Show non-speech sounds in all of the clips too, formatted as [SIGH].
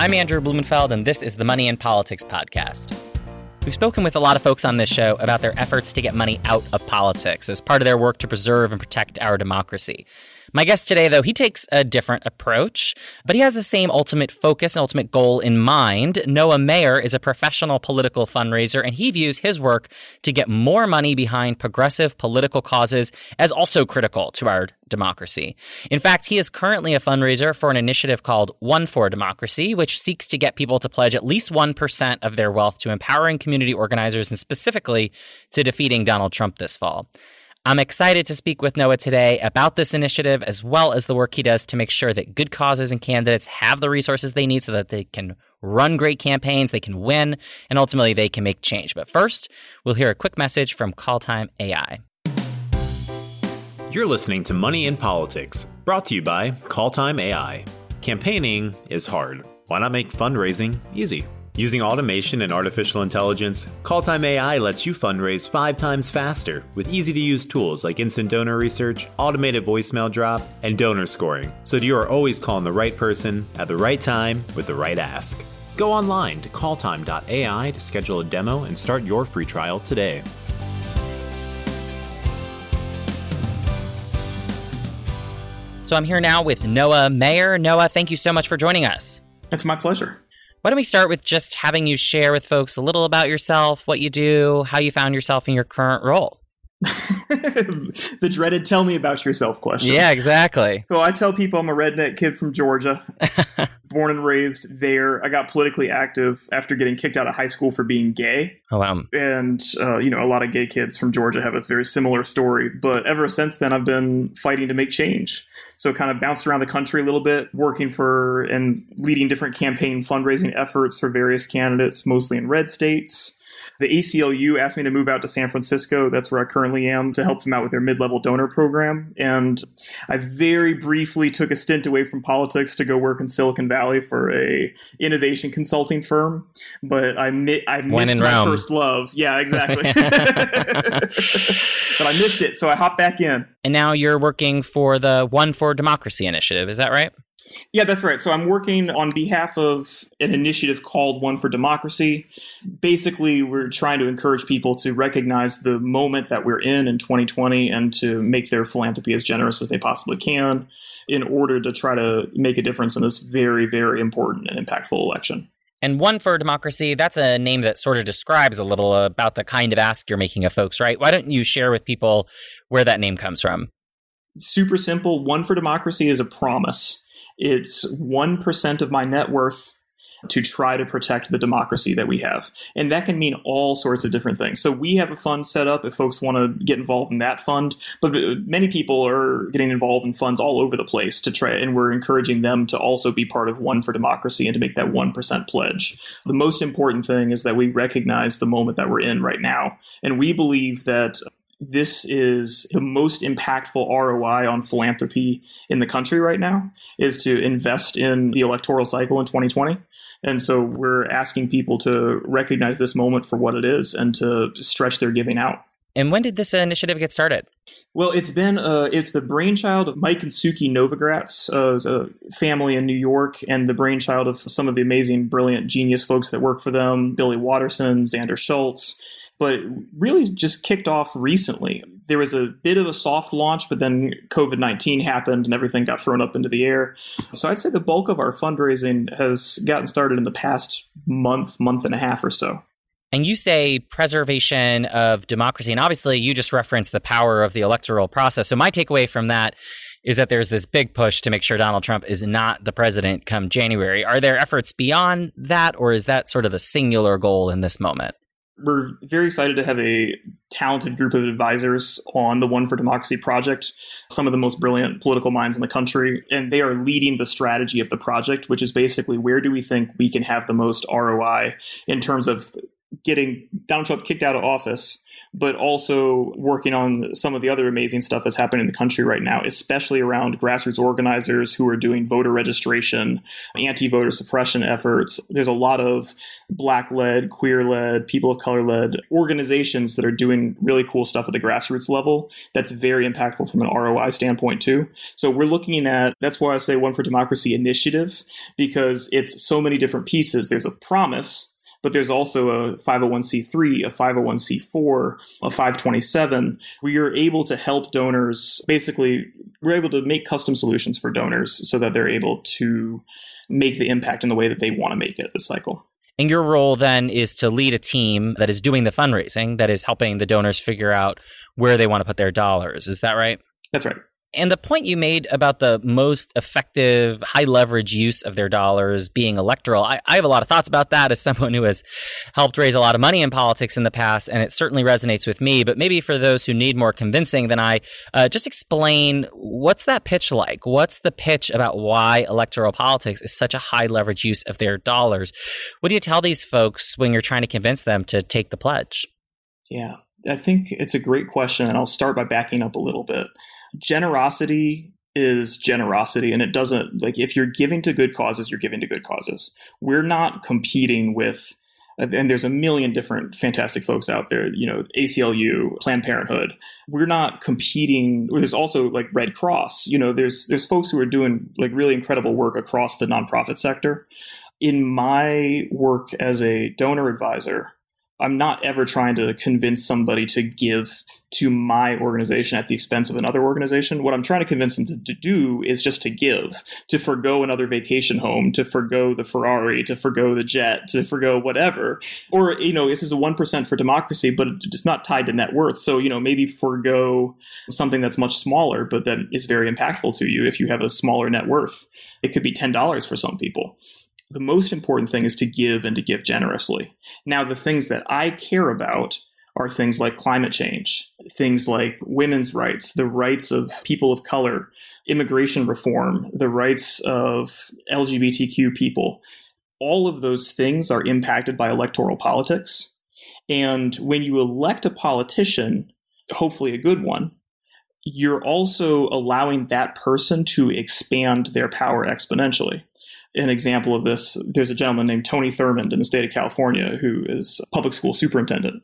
I'm Andrew Blumenfeld, and this is the Money and Politics Podcast. We've spoken with a lot of folks on this show about their efforts to get money out of politics as part of their work to preserve and protect our democracy. My guest today, though, he takes a different approach, but he has the same ultimate focus and ultimate goal in mind. Noah Maier is a professional political fundraiser, and he views his work to get more money behind progressive political causes as also critical to our democracy. In fact, he is currently a fundraiser for an initiative called One for Democracy, which seeks to get people to pledge at least 1% of their wealth to empowering community organizers and specifically to defeating Donald Trump this fall. I'm excited to speak with Noah today about this initiative as well as the work he does to make sure that good causes and candidates have the resources they need so that they can run great campaigns, they can win, and ultimately they can make change. But first, we'll hear a quick message from Calltime AI. You're listening to Money in Politics, brought to you by Calltime AI. Campaigning is hard. Why not make fundraising easy? Using automation and artificial intelligence, Calltime AI lets you fundraise five times faster with easy to use tools like instant donor research, automated voicemail drop, and donor scoring, so that you are always calling the right person at the right time with the right ask. Go online to calltime.ai to schedule a demo and start your free trial today. So I'm here now with Noah Maier. Noah, thank you so much for joining us. It's my pleasure. Why don't we start with just having you share with folks a little about yourself, what you do, how you found yourself in your current role? The dreaded tell me about yourself question. Yeah, exactly. So I tell people I'm a redneck kid from Georgia, [LAUGHS] born and raised there. I got politically active after getting kicked out of high school for being gay. Oh, wow. And, uh, you know, a lot of gay kids from Georgia have a very similar story. But ever since then, I've been fighting to make change. So kind of bounced around the country a little bit, working for and leading different campaign fundraising efforts for various candidates, mostly in red states the ACLU asked me to move out to San Francisco. That's where I currently am to help them out with their mid-level donor program. And I very briefly took a stint away from politics to go work in Silicon Valley for a innovation consulting firm. But I, mi- I missed my Rome. first love. Yeah, exactly. [LAUGHS] [LAUGHS] but I missed it, so I hopped back in. And now you're working for the One for Democracy initiative. Is that right? Yeah, that's right. So I'm working on behalf of an initiative called One for Democracy. Basically, we're trying to encourage people to recognize the moment that we're in in 2020 and to make their philanthropy as generous as they possibly can in order to try to make a difference in this very, very important and impactful election. And One for Democracy, that's a name that sort of describes a little about the kind of ask you're making of folks, right? Why don't you share with people where that name comes from? Super simple. One for Democracy is a promise it's 1% of my net worth to try to protect the democracy that we have. And that can mean all sorts of different things. So we have a fund set up if folks want to get involved in that fund, but uh, many people are getting involved in funds all over the place to try and we're encouraging them to also be part of One for Democracy and to make that 1% pledge. The most important thing is that we recognize the moment that we're in right now. And we believe that this is the most impactful ROI on philanthropy in the country right now is to invest in the electoral cycle in 2020. And so we're asking people to recognize this moment for what it is and to stretch their giving out. And when did this initiative get started? Well, it's been uh, it's the brainchild of Mike and Sukey Novogratz, uh, a family in New York, and the brainchild of some of the amazing, brilliant, genius folks that work for them: Billy Watterson, Xander Schultz, but really just kicked off recently. There was a bit of a soft launch, but then COVID 19 happened and everything got thrown up into the air. So I'd say the bulk of our fundraising has gotten started in the past month, month and a half or so. And you say preservation of democracy. And obviously, you just referenced the power of the electoral process. So, my takeaway from that is that there's this big push to make sure Donald Trump is not the president come January. Are there efforts beyond that, or is that sort of the singular goal in this moment? We're very excited to have a talented group of advisors on the One for Democracy project, some of the most brilliant political minds in the country, and they are leading the strategy of the project, which is basically where do we think we can have the most ROI in terms of getting Donald Trump kicked out of office but also working on some of the other amazing stuff that's happening in the country right now, especially around grassroots organizers who are doing voter registration, anti voter suppression efforts. There's a lot of black led, queer led, people of color led organizations that are doing really cool stuff at the grassroots level that's very impactful from an ROI standpoint, too. So we're looking at that's why I say One for Democracy initiative, because it's so many different pieces. There's a promise but there's also a 501c3, a 501c4, a 527. We are able to help donors. Basically, we're able to make custom solutions for donors so that they're able to make the impact in the way that they want to make it The cycle. And your role then is to lead a team that is doing the fundraising, that is helping the donors figure out where they want to put their dollars. Is that right? That's right. And the point you made about the most effective, high leverage use of their dollars being electoral, I, I, have a lot of thoughts about that as [LAUGHS] someone who has helped raise a lot of money in politics in the past, and it certainly resonates with me. But maybe for those who need more convincing than I, uh, just explain what's that pitch like? What's the pitch about why electoral politics is such a high leverage use of their dollars? What do you tell these folks when you're trying to convince them to take the pledge? Yeah, I think it's a great question, and I'll start by backing up a little bit generosity is generosity and it doesn't like if you're giving to good causes you're giving to good causes. We're not competing with and there's a million different fantastic folks out there you know aclu planned parenthood. We're not competing there's also like red cross. You know there's there's folks who are doing like really incredible work across the nonprofit sector. In my work as a donor advisor I'm not ever trying to convince somebody to give to my organization at the expense of another organization. What I'm trying to convince them to, to, do is just to give, to forego another vacation home, to forego the Ferrari, to forego the jet, to forego whatever. Or, you know, this is a 1% for democracy, but it's not tied to net worth. So, you know, maybe forego something that's much smaller, but that is very impactful to you if you have a smaller net worth. It could be $10 for some people the most important thing is to give and to give generously. Now, the things that I care about are things like climate change, things like women's rights, the rights of people of color, immigration reform, the rights of LGBTQ people. All of those things are impacted by electoral politics. And when you elect a politician, hopefully a good one, you're also allowing that person to expand their power exponentially an example of this. There's a gentleman named Tony Thurmond in the state of California who is public school superintendent.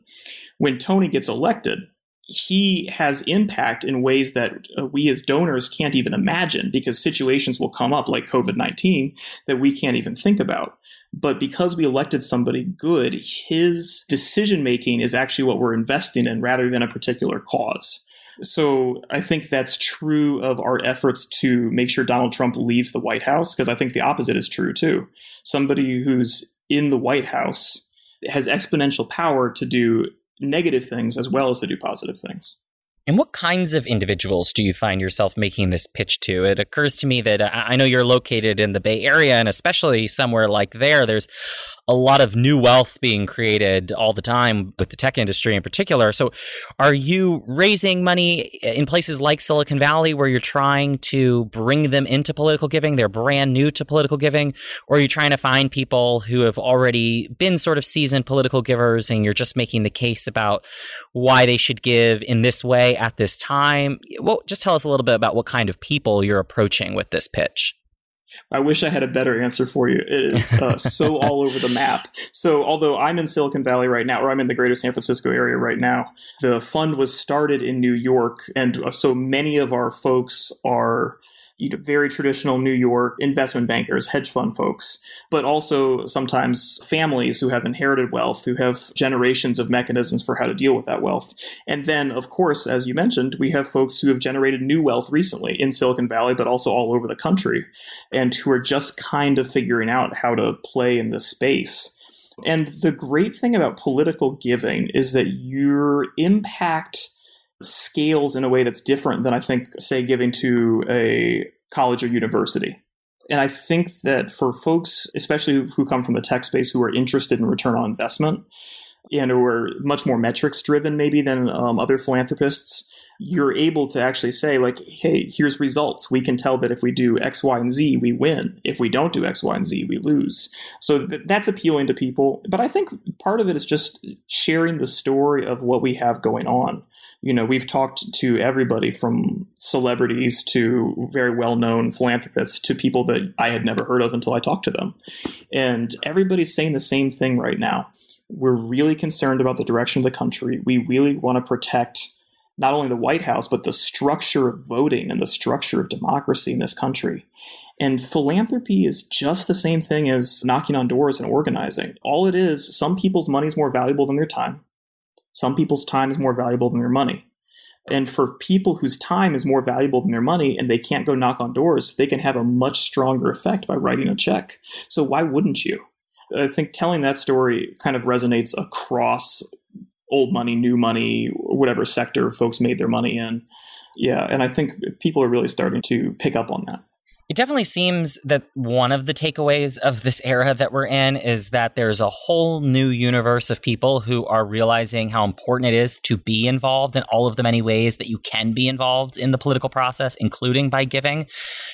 When Tony gets elected, he has impact in ways that uh, we as donors can't even imagine because situations will come up like COVID 19 that we can't even think about. But because we elected somebody good, his decision making is actually what we're investing in rather than a particular cause. So I think that's true of our efforts to make sure Donald Trump leaves the White House, because I think the opposite is true too. Somebody who's in the White House has exponential power to do negative things as well as to do positive things. And what kinds of individuals do you find yourself making this pitch to? It occurs to me that uh, I know you're located in the Bay Area, and especially somewhere like there, there's a lot of new wealth being created all the time with the tech industry in particular. So, are you raising money in places like Silicon Valley where you're trying to bring them into political giving? They're brand new to political giving, or are you trying to find people who have already been sort of seasoned political givers and you're just making the case about why they should give in this way at this time? Well, just tell us a little bit about what kind of people you're approaching with this pitch. I wish I had a better answer for you. It is uh, so [LAUGHS] all over the map. So, although I'm in Silicon Valley right now, or I'm in the greater San Francisco area right now, the fund was started in New York. And uh, so many of our folks are you know, very traditional New York investment bankers, hedge fund folks, but also sometimes families who have inherited wealth, who have generations of mechanisms for how to deal with that wealth. And then, of course, as you mentioned, we have folks who have generated new wealth recently in Silicon Valley, but also all over the country, and who are just kind of figuring out how to play in this space. And the great thing about political giving is that your impact scales in a way that's different than I think, say, giving to a college or university. And I think that for folks, especially who come from the tech space who are interested in return on investment, and who are much more metrics driven maybe than um, other philanthropists you're able to actually say like hey here's results. We can tell that if we do x y and z we win. If we don't do x y and z we lose. So th- that's appealing to people. But i think part of it is just sharing the story of what we have going on you know we've talked to everybody from celebrities to very well-known philanthropists to people that i had never heard of until i talked to them and everybody's saying the same thing right now we're really concerned about the direction of the country. We really want to protect not only the White House, but the structure of voting and the structure of democracy in this country. And philanthropy is just the same thing as knocking on doors and organizing. All it is, some people's money is more valuable than their time. Some people's time is more valuable than their money. And for people whose time is more valuable than their money and they can't go knock on doors, they can have a much stronger effect by writing a check. So why wouldn't you? I think telling that story kind of resonates across old money, new money, whatever sector folks made their money in. Yeah, and I think people are really starting to pick up on that. It definitely seems that one of the takeaways of this era that we're in is that there's a whole new universe of people who are realizing how important it is to be involved in all of the many ways that you can be involved in the political process, including by giving.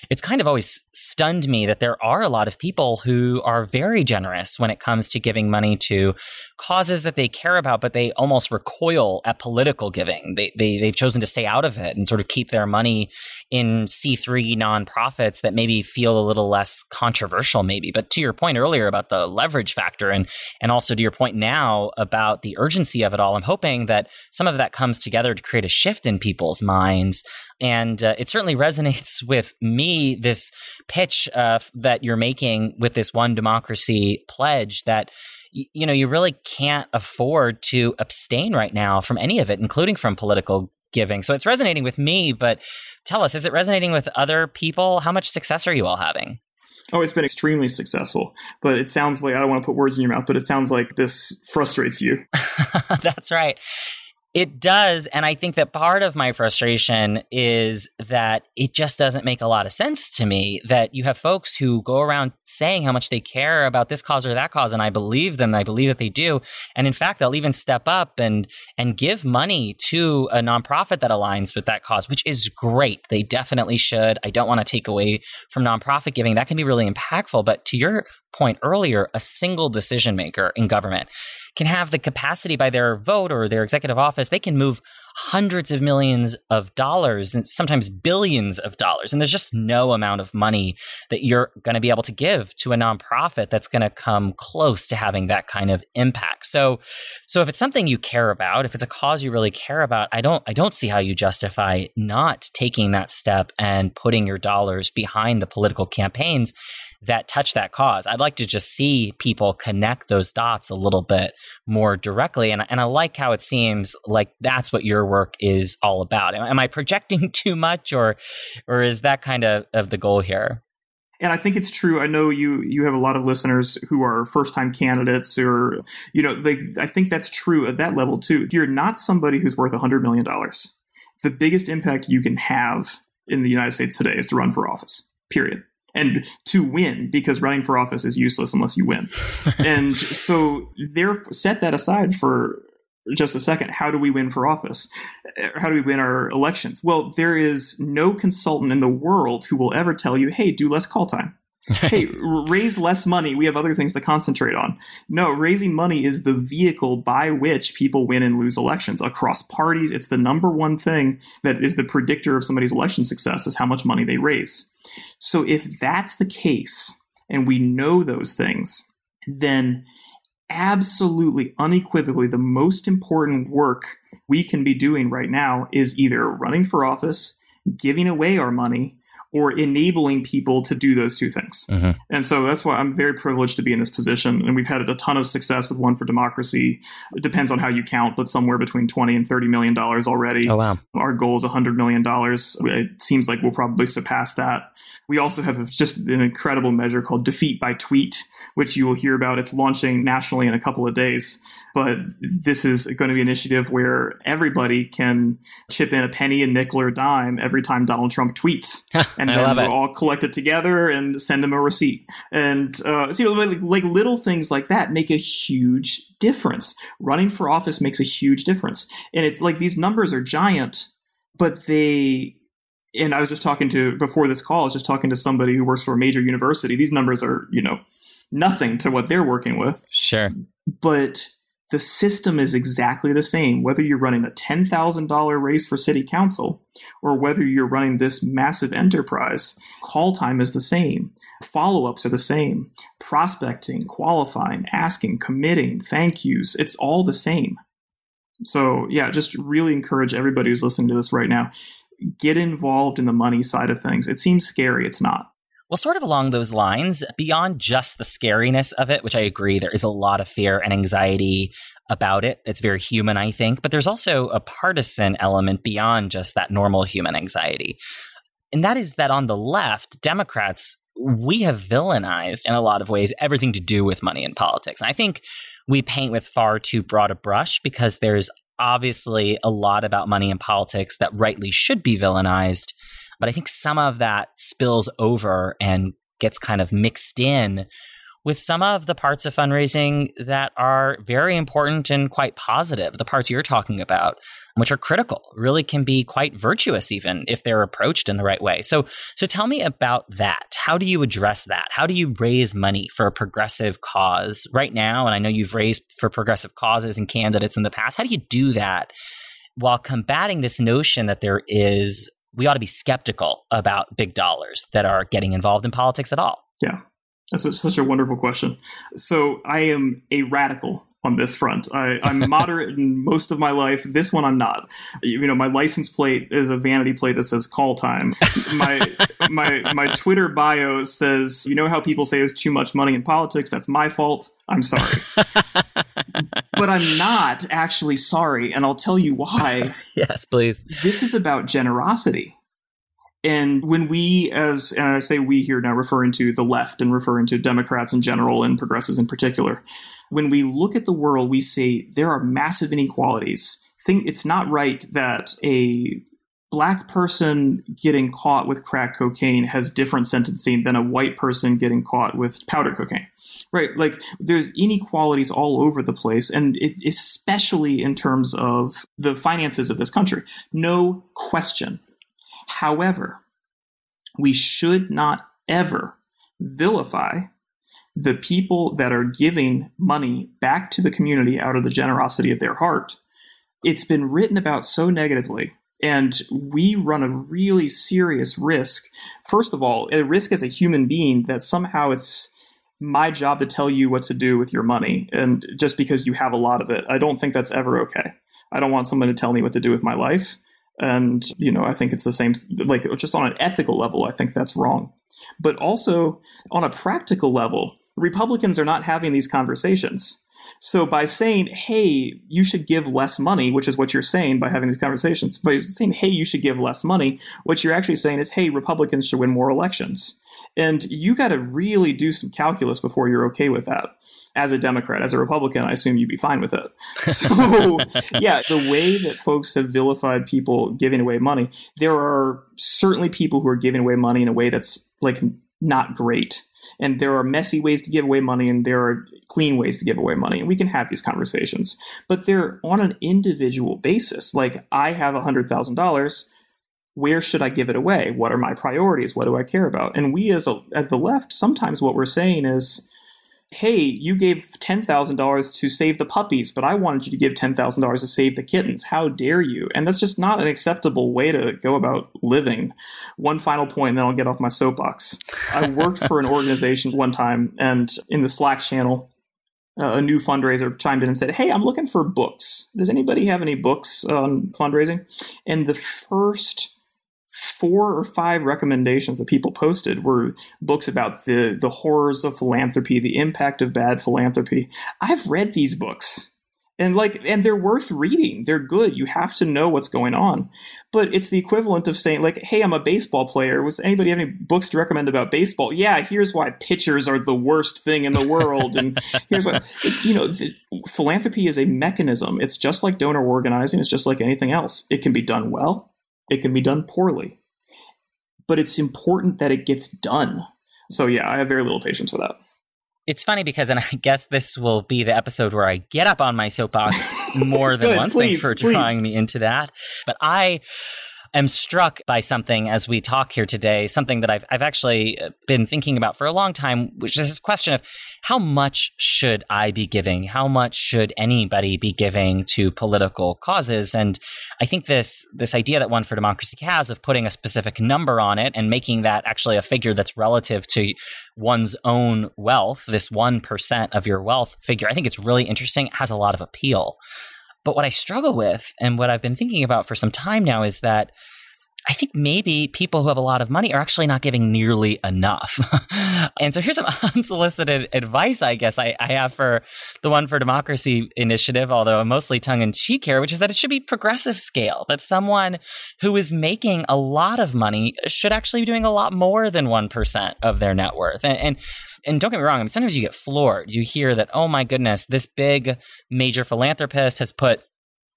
It's kind of always stunned me that there are a lot of people who are very generous when it comes to giving money to causes that they care about, but they almost recoil at political giving. They, they, they've chosen to stay out of it and sort of keep their money in C3 nonprofits that maybe feel a little less controversial, maybe. But to your point earlier about the leverage factor, and and also to your point now about the urgency of it all, I'm hoping that some of that comes together to create a shift in people's minds. And uh, it certainly [LAUGHS] resonates with me this pitch uh, that you're making with this one democracy pledge that you know you really can't afford to abstain right now from any of it including from political giving. So it's resonating with me, but tell us, is it resonating with other people? How much success are you all having? Oh, it's been extremely successful. But it sounds like I don't want to put words in your mouth, but it sounds like this frustrates you. [LAUGHS] That's right. It does. And I think that part of my frustration is that it just doesn't make a lot of sense to me that you have folks who go around saying how much they care about this cause or that cause. And I believe them. I believe that they do. And in fact, they'll even step up and, and give money to a nonprofit that aligns with that cause, which is great. They definitely should. I don't want to take away from nonprofit giving. That can be really impactful. But to your point earlier, a single decision maker in government can have the capacity by their vote or their executive office, they can move hundreds of millions of dollars and sometimes billions of dollars. And there's just no amount of money that you're going to be able to give to a nonprofit that's going to come close to having that kind of impact. So, so if it's something you care about, if it's a cause you really care about, I don't, I don't see how you justify not taking that step and putting your dollars behind the political campaigns that touch that cause. I'd like to just see people connect those dots a little bit more directly. And, and I like how it seems like that's what your work is all about. Am, am I projecting [LAUGHS] too much or, or is that kind of, of the goal here? and I think it's true. I know you you have a lot of listeners who are first time candidates, or you know, they, I think that's true at that level too. You're not somebody who's worth hundred million dollars. The biggest impact you can have in the United States today is to run for office. Period and to win because running for office is useless unless you win. [LAUGHS] and so there set that aside for just a second. How do we win for office? Uh, how do we win our elections? Well, there is no consultant in the world who will ever tell you, "Hey, do less call time." Hey, [LAUGHS] raise less money. We have other things to concentrate on. No, raising money is the vehicle by which people win and lose elections across parties. It's the number one thing that is the predictor of somebody's election success is how much money they raise. So if that's the case, and we know those things, then absolutely unequivocally the most important work we can be doing right now is either running for office, giving away our money, or enabling people to do those two things. Mm-hmm. And so that's why I'm very privileged to be in this position. And we've had a ton of success with One for Democracy. It depends on how you count, but somewhere between 20 and 30 million dollars already. Oh, wow. Our goal is 100 million dollars. It seems like we'll probably surpass that. We also have just an incredible measure called defeat by tweet, which you will hear about. It's launching nationally in a couple of days. But this is going to be an initiative where everybody can chip in a penny, a nickel, or a dime every time Donald Trump tweets. [LAUGHS] and then we'll all collect it together and send him a receipt. And uh, so, you know, like, like little things like that make a huge difference. Running for office makes a huge difference. And it's like these numbers are giant, but they and I was just talking to before this call, I was just talking to somebody who works for a major university. These numbers are, you know, nothing to what they're working with. Sure. But the system is exactly the same, whether you're running a $10,000 race for city council or whether you're running this massive enterprise. Call time is the same, follow ups are the same, prospecting, qualifying, asking, committing, thank yous, it's all the same. So, yeah, just really encourage everybody who's listening to this right now get involved in the money side of things. It seems scary, it's not. Well, sort of along those lines, beyond just the scariness of it, which I agree, there is a lot of fear and anxiety about it. It's very human, I think, but there's also a partisan element beyond just that normal human anxiety. And that is that on the left, Democrats, we have villainized in a lot of ways everything to do with money in politics. And I think we paint with far too broad a brush because there's obviously a lot about money in politics that rightly should be villainized. But I think some of that spills over and gets kind of mixed in with some of the parts of fundraising that are very important and quite positive, the parts you're talking about, which are critical, really can be quite virtuous even if they're approached in the right way. So so tell me about that. How do you address that? How do you raise money for a progressive cause right now? And I know you've raised for progressive causes and candidates in the past. How do you do that while combating this notion that there is we ought to be skeptical about big dollars that are getting involved in politics at all? Yeah. That's a, such a wonderful question. So I am a radical on this front. I, am [LAUGHS] moderate in most of my life. This one I'm not. You know, my license plate is a vanity plate that says call time. My [LAUGHS] my my Twitter bio says, you know how people say there's too much money in politics? That's my fault. I'm sorry. [LAUGHS] but I'm not actually sorry, and I'll tell you why. [LAUGHS] yes, please. This is about generosity. And when we, as, and I say we here now referring to the left and referring to Democrats in general and progressives in particular, when we look at the world, we say there are massive inequalities. Think it's not right that a black person getting caught with crack cocaine has different sentencing than a white person getting caught with powder cocaine. Right like there's inequalities all over the place and it, especially in terms of the finances of this country. No question. However, we should not ever vilify the people that are giving money back to the community out of the generosity of their heart. It's been written about so negatively, and we run a really serious risk. First of all, a risk as a human being that somehow it's my job to tell you what to do with your money, and just because you have a lot of it. I don't think that's ever okay. I don't want someone to tell me what to do with my life. And, you know, I think it's the same, like just on an ethical level, I think that's wrong. But also on a practical level, Republicans are not having these conversations. So by saying, hey, you should give less money, which is what you're saying by having these conversations, by saying, hey, you should give less money, what you're actually saying is, hey, Republicans should win more elections. And you got to really do some calculus before you're okay with that. As a Democrat, as a Republican, I assume you'd be fine with it. [LAUGHS] So, yeah, the way that folks have vilified people giving away money, there are certainly people who are giving away money in a way that's like not great. And there are messy ways to give away money, and there are clean ways to give away money. And we can have these conversations, but they're on an individual basis. Like, I have $100,000 where should I give it away? What are my priorities? What do I care about? And we, as a, at the left, sometimes what we're saying is, hey, you gave $10,000 to save the puppies, but I wanted you to give $10,000 to save the kittens. How dare you? And that's just not an acceptable way to go about living. One final point, and then I'll get off my soapbox. I worked for an [LAUGHS] organization one time, and in the Slack channel, uh, a new fundraiser chimed in and said, Hey, I'm looking for books. Does anybody have any books on fundraising? And the first four or five recommendations that people posted were books about the the horrors of philanthropy, the impact of bad philanthropy. I've read these books. And like and they're worth reading. They're good. You have to know what's going on. But it's the equivalent of saying like hey i'm a baseball player. Was anybody have any books to recommend about baseball? Yeah here's why pitchers are the worst thing in the world. And here's what [LAUGHS] you know the, philanthropy is a mechanism. It's just like donor organizing. It's just like anything else. It can be done well. It can be done poorly but it's important that it gets done so yeah i have very little patience for that it's funny because, and [LAUGHS] I guess this will be the episode where I get up on my soapbox [LAUGHS] more than Good, once. please, Thanks for please. drawing me into that. But I am struck by something as we talk here today, something that I've, I've actually uh, been thinking about for a long time, which is this question of how much should I be giving? How much should anybody be giving to political causes? And I think this this idea that One for Democracy has of putting a specific number on it and making that actually a figure that's relative to one's own wealth, this 1% of your wealth figure, I think it's really interesting. It has a lot of appeal. But what I struggle with and what I've been thinking about for some time now is that I think maybe people who have a lot of money are actually not giving nearly enough. [LAUGHS] and so here's some [LAUGHS] unsolicited advice, I guess, I, I, have for the One for Democracy initiative, although mostly tongue in cheek here, which is that it should be progressive scale, that someone who is making a lot of money should actually be doing a lot more than 1% of their net worth. And, and and don't get me wrong, I mean, sometimes you get floored. You hear that, oh my goodness, this big major philanthropist has put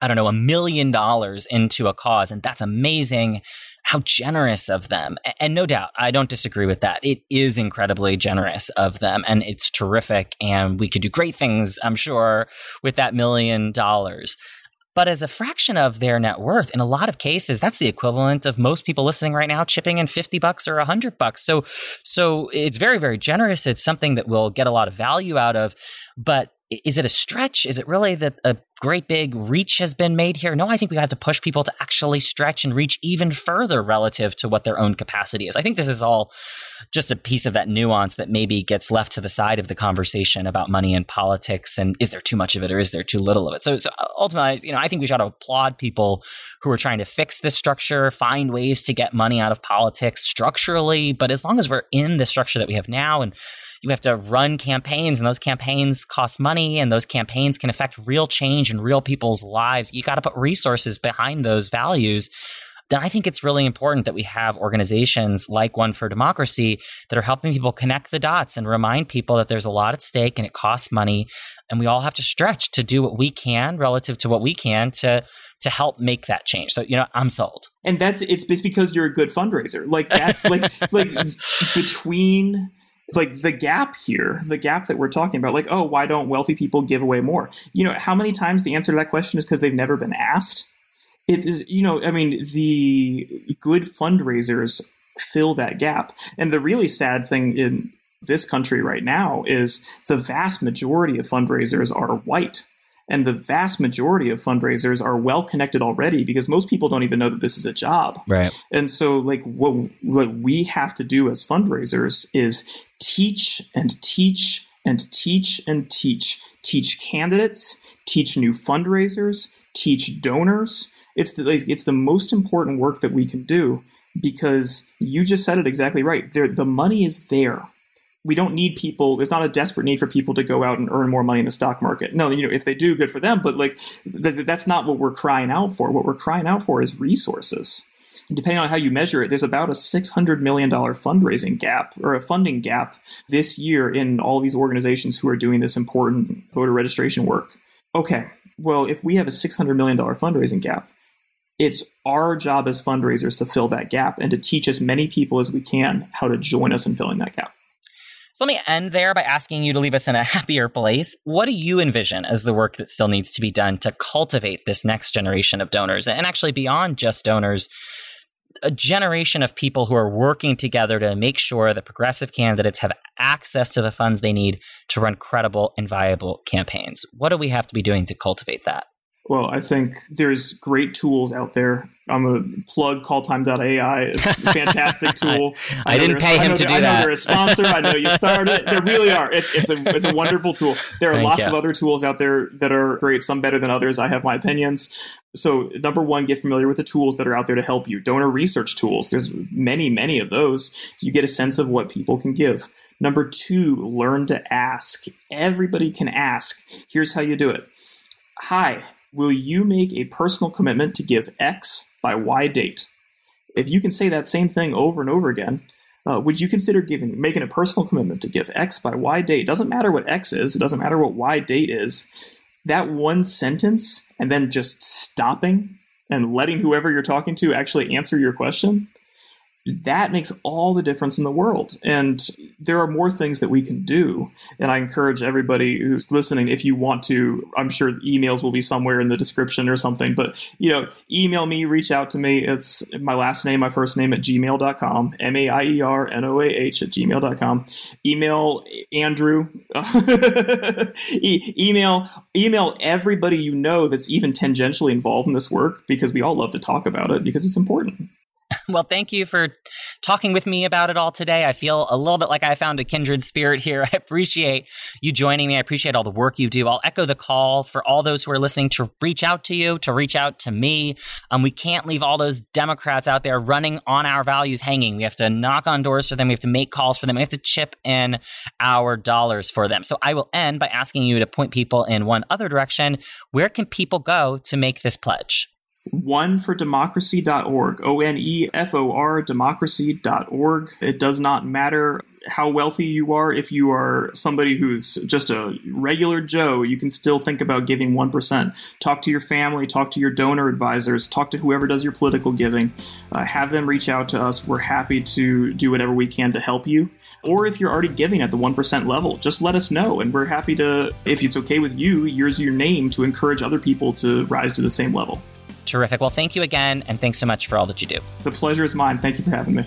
I don't know, a million dollars into a cause, and that's amazing. How generous of them. And no doubt, I don't disagree with that. It is incredibly generous of them, and it's terrific. And we could do great things, I'm sure, with that million dollars. But as a fraction of their net worth, in a lot of cases, that's the equivalent of most people listening right now chipping in 50 bucks or 100 bucks. So, so it's very, very generous. It's something that we'll get a lot of value out of. But is it a stretch? Is it really that a great big reach has been made here? No, I think we have to push people to actually stretch and reach even further relative to what their own capacity is. I think this is all just a piece of that nuance that maybe gets left to the side of the conversation about money and politics and is there too much of it or is there too little of it? So, so ultimately, you know, I think we should applaud people who are trying to fix this structure, find ways to get money out of politics structurally. But as long as we're in the structure that we have now and you have to run campaigns and those campaigns cost money and those campaigns can affect real change in real people's lives. You got to put resources behind those values. Then I think it's really important that we have organizations like One for Democracy that are helping people connect the dots and remind people that there's a lot at stake and it costs money. And we all have to stretch to do what we can relative to what we can to to help make that change. So, you know, I'm sold. And that's it's, it's because you're a good fundraiser. Like that's like [LAUGHS] like between like the gap here, the gap that we're talking about, like, oh, why don't wealthy people give away more? You know, how many times the answer to that question is because they've never been asked? It's, you know, I mean, the good fundraisers fill that gap. And the really sad thing in this country right now is the vast majority of fundraisers are white. And the vast majority of fundraisers are well connected already because most people don't even know that this is a job. Right. And so like what what we have to do as fundraisers is teach and teach and teach and teach. Teach candidates, teach new fundraisers, teach donors. It's the like, it's the most important work that we can do because you just said it exactly right. There, the money is there we don't need people there's not a desperate need for people to go out and earn more money in the stock market. No you know if they do good for them but like that's not what we're crying out for. What we're crying out for is resources. And depending on how you measure it there's about a 600 million dollar fundraising gap or a funding gap this year in all these organizations who are doing this important voter registration work. Okay well if we have a 600 million dollar fundraising gap it's our job as fundraisers to fill that gap and to teach as many people as we can how to join us in filling that gap so let me end there by asking you to leave us in a happier place. What do you envision as the work that still needs to be done to cultivate this next generation of donors and actually beyond just donors? A generation of people who are working together to make sure that progressive candidates have access to the funds they need to run credible and viable campaigns. What do we have to be doing to cultivate that? Well, I think there's great tools out there. I'm a plug calltime.ai. It's a fantastic [LAUGHS] tool. I, I didn't pay him to do I that. I know they're a sponsor. I know you started. They really are. It's, it's, a, it's a wonderful tool. There are Thank lots you. of other tools out there that are great, some better than others. I have my opinions. So, number one, get familiar with the tools that are out there to help you. Donor research tools. There's many, many of those. So you get a sense of what people can give. Number two, learn to ask. Everybody can ask. Here's how you do it Hi, will you make a personal commitment to give X by Y date? If you can say that same thing over and over again, uh, would you consider giving making a personal commitment to give X by Y date? Doesn't matter what X is, it doesn't matter what Y date is. That one sentence and then just stopping and letting whoever you're talking to actually answer your question that makes all the difference in the world. And there are more things that we can do. And I encourage everybody who's listening, if you want to, I'm sure emails will be somewhere in the description or something, but you know, email me, reach out to me. It's my last name, my first name at gmail.com, M A I E R N O A H at gmail.com. Email Andrew, [LAUGHS] e- email, email everybody you know that's even tangentially involved in this work because we all love to talk about it because it's important. [LAUGHS] well, thank you for talking with me about it all today. I feel a little bit like I found a kindred spirit here. [LAUGHS] I appreciate you joining me. I appreciate all the work you do. I'll echo the call for all those who are listening to reach out to you, to reach out to me. Um, we can't leave all those Democrats out there running on our values hanging. We have to knock on doors for them. We have to make calls for them. We have to chip in our dollars for them. So I will end by asking you to point people in one other direction. Where can people go to make this pledge? onefordemocracy.org, O N E F O R democracy.org. It does not matter how wealthy you are. If you are somebody who's just a regular Joe, you can still think about giving 1%. Talk to your family, talk to your donor advisors, talk to whoever does your political giving. Uh, have them reach out to us. We're happy to do whatever we can to help you. Or if you're already giving at the 1% level, just let us know. And we're happy to, if it's okay with you, use your name to encourage other people to rise to the same level. Terrific. Well, thank you again, and thanks so much for all that you do. The pleasure is mine. Thank you for having me.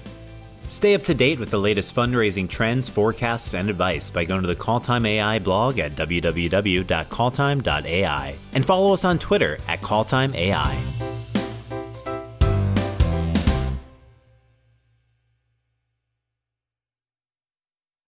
Stay up to date with the latest fundraising trends, forecasts, and advice by going to the Calltime AI blog at www.calltime.ai and follow us on Twitter at CalltimeAI.